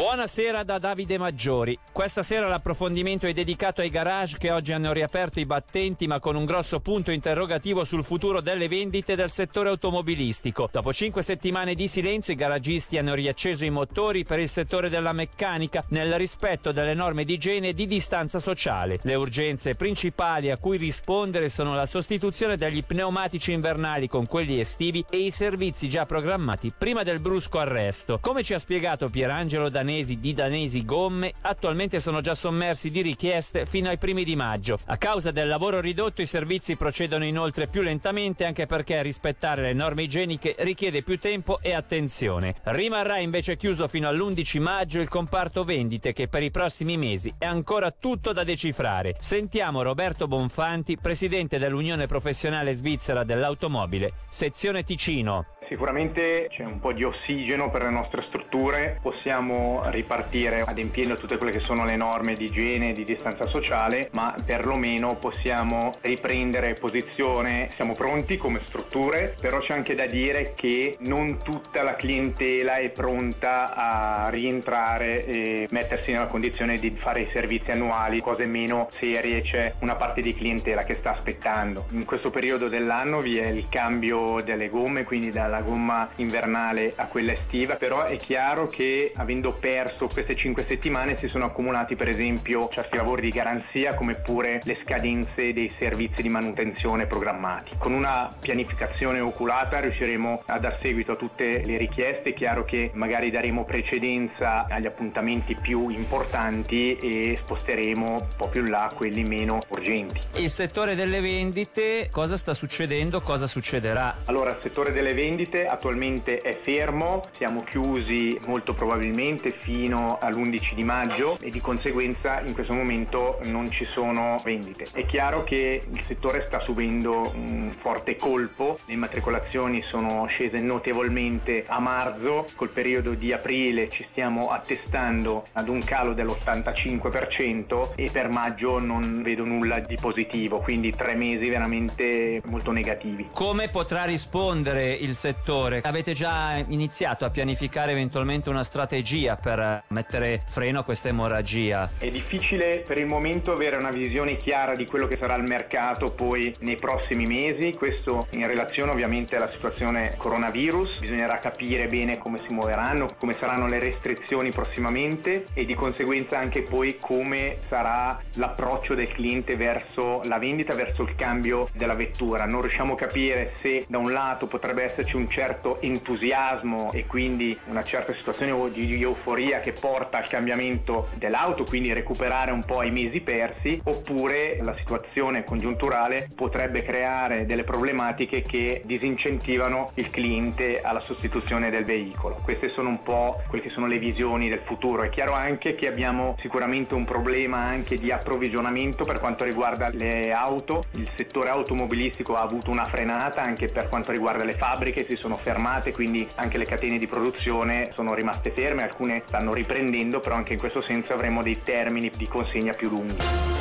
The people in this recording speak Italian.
Buonasera da Davide Maggiori. Questa sera l'approfondimento è dedicato ai garage che oggi hanno riaperto i battenti ma con un grosso punto interrogativo sul futuro delle vendite del settore automobilistico. Dopo cinque settimane di silenzio i garagisti hanno riacceso i motori per il settore della meccanica nel rispetto delle norme di igiene e di distanza sociale. Le urgenze principali a cui rispondere sono la sostituzione degli pneumatici invernali con quelli estivi e i servizi già programmati prima del brusco arresto. Come ci ha spiegato Pierangelo da danesi di danesi gomme attualmente sono già sommersi di richieste fino ai primi di maggio. A causa del lavoro ridotto i servizi procedono inoltre più lentamente anche perché rispettare le norme igieniche richiede più tempo e attenzione. Rimarrà invece chiuso fino all'11 maggio il comparto vendite che per i prossimi mesi è ancora tutto da decifrare. Sentiamo Roberto Bonfanti, presidente dell'Unione Professionale Svizzera dell'Automobile, sezione Ticino. Sicuramente c'è un po' di ossigeno per le nostre strutture, possiamo ripartire adempiendo tutte quelle che sono le norme di igiene e di distanza sociale, ma perlomeno possiamo riprendere posizione, siamo pronti come strutture, però c'è anche da dire che non tutta la clientela è pronta a rientrare e mettersi nella condizione di fare i servizi annuali, cose meno serie, c'è una parte di clientela che sta aspettando. In questo periodo dell'anno vi è il cambio delle gomme, quindi dalla gomma invernale a quella estiva, però è chiaro che avendo perso queste 5 settimane si sono accumulati per esempio certi lavori di garanzia come pure le scadenze dei servizi di manutenzione programmati. Con una pianificazione oculata riusciremo a dar seguito a tutte le richieste, è chiaro che magari daremo precedenza agli appuntamenti più importanti e sposteremo un po' più in là quelli meno urgenti. Il settore delle vendite, cosa sta succedendo? Cosa succederà? Allora, il settore delle vendite vendite attualmente è fermo, siamo chiusi molto probabilmente fino all'11 di maggio e di conseguenza in questo momento non ci sono vendite. È chiaro che il settore sta subendo un forte colpo, le immatricolazioni sono scese notevolmente a marzo, col periodo di aprile ci stiamo attestando ad un calo dell'85% e per maggio non vedo nulla di positivo, quindi tre mesi veramente molto negativi. Come potrà rispondere il settore? Settore. Avete già iniziato a pianificare eventualmente una strategia per mettere freno a questa emorragia? È difficile per il momento avere una visione chiara di quello che sarà il mercato poi nei prossimi mesi, questo in relazione ovviamente alla situazione coronavirus, bisognerà capire bene come si muoveranno, come saranno le restrizioni prossimamente e di conseguenza anche poi come sarà l'approccio del cliente verso la vendita, verso il cambio della vettura. Non riusciamo a capire se da un lato potrebbe esserci certo entusiasmo e quindi una certa situazione di euforia che porta al cambiamento dell'auto, quindi recuperare un po' i mesi persi, oppure la situazione congiunturale potrebbe creare delle problematiche che disincentivano il cliente alla sostituzione del veicolo. Queste sono un po' quelle che sono le visioni del futuro. È chiaro anche che abbiamo sicuramente un problema anche di approvvigionamento per quanto riguarda le auto. Il settore automobilistico ha avuto una frenata anche per quanto riguarda le fabbriche, si sono fermate, quindi anche le catene di produzione sono rimaste ferme, alcune stanno riprendendo, però anche in questo senso avremo dei termini di consegna più lunghi.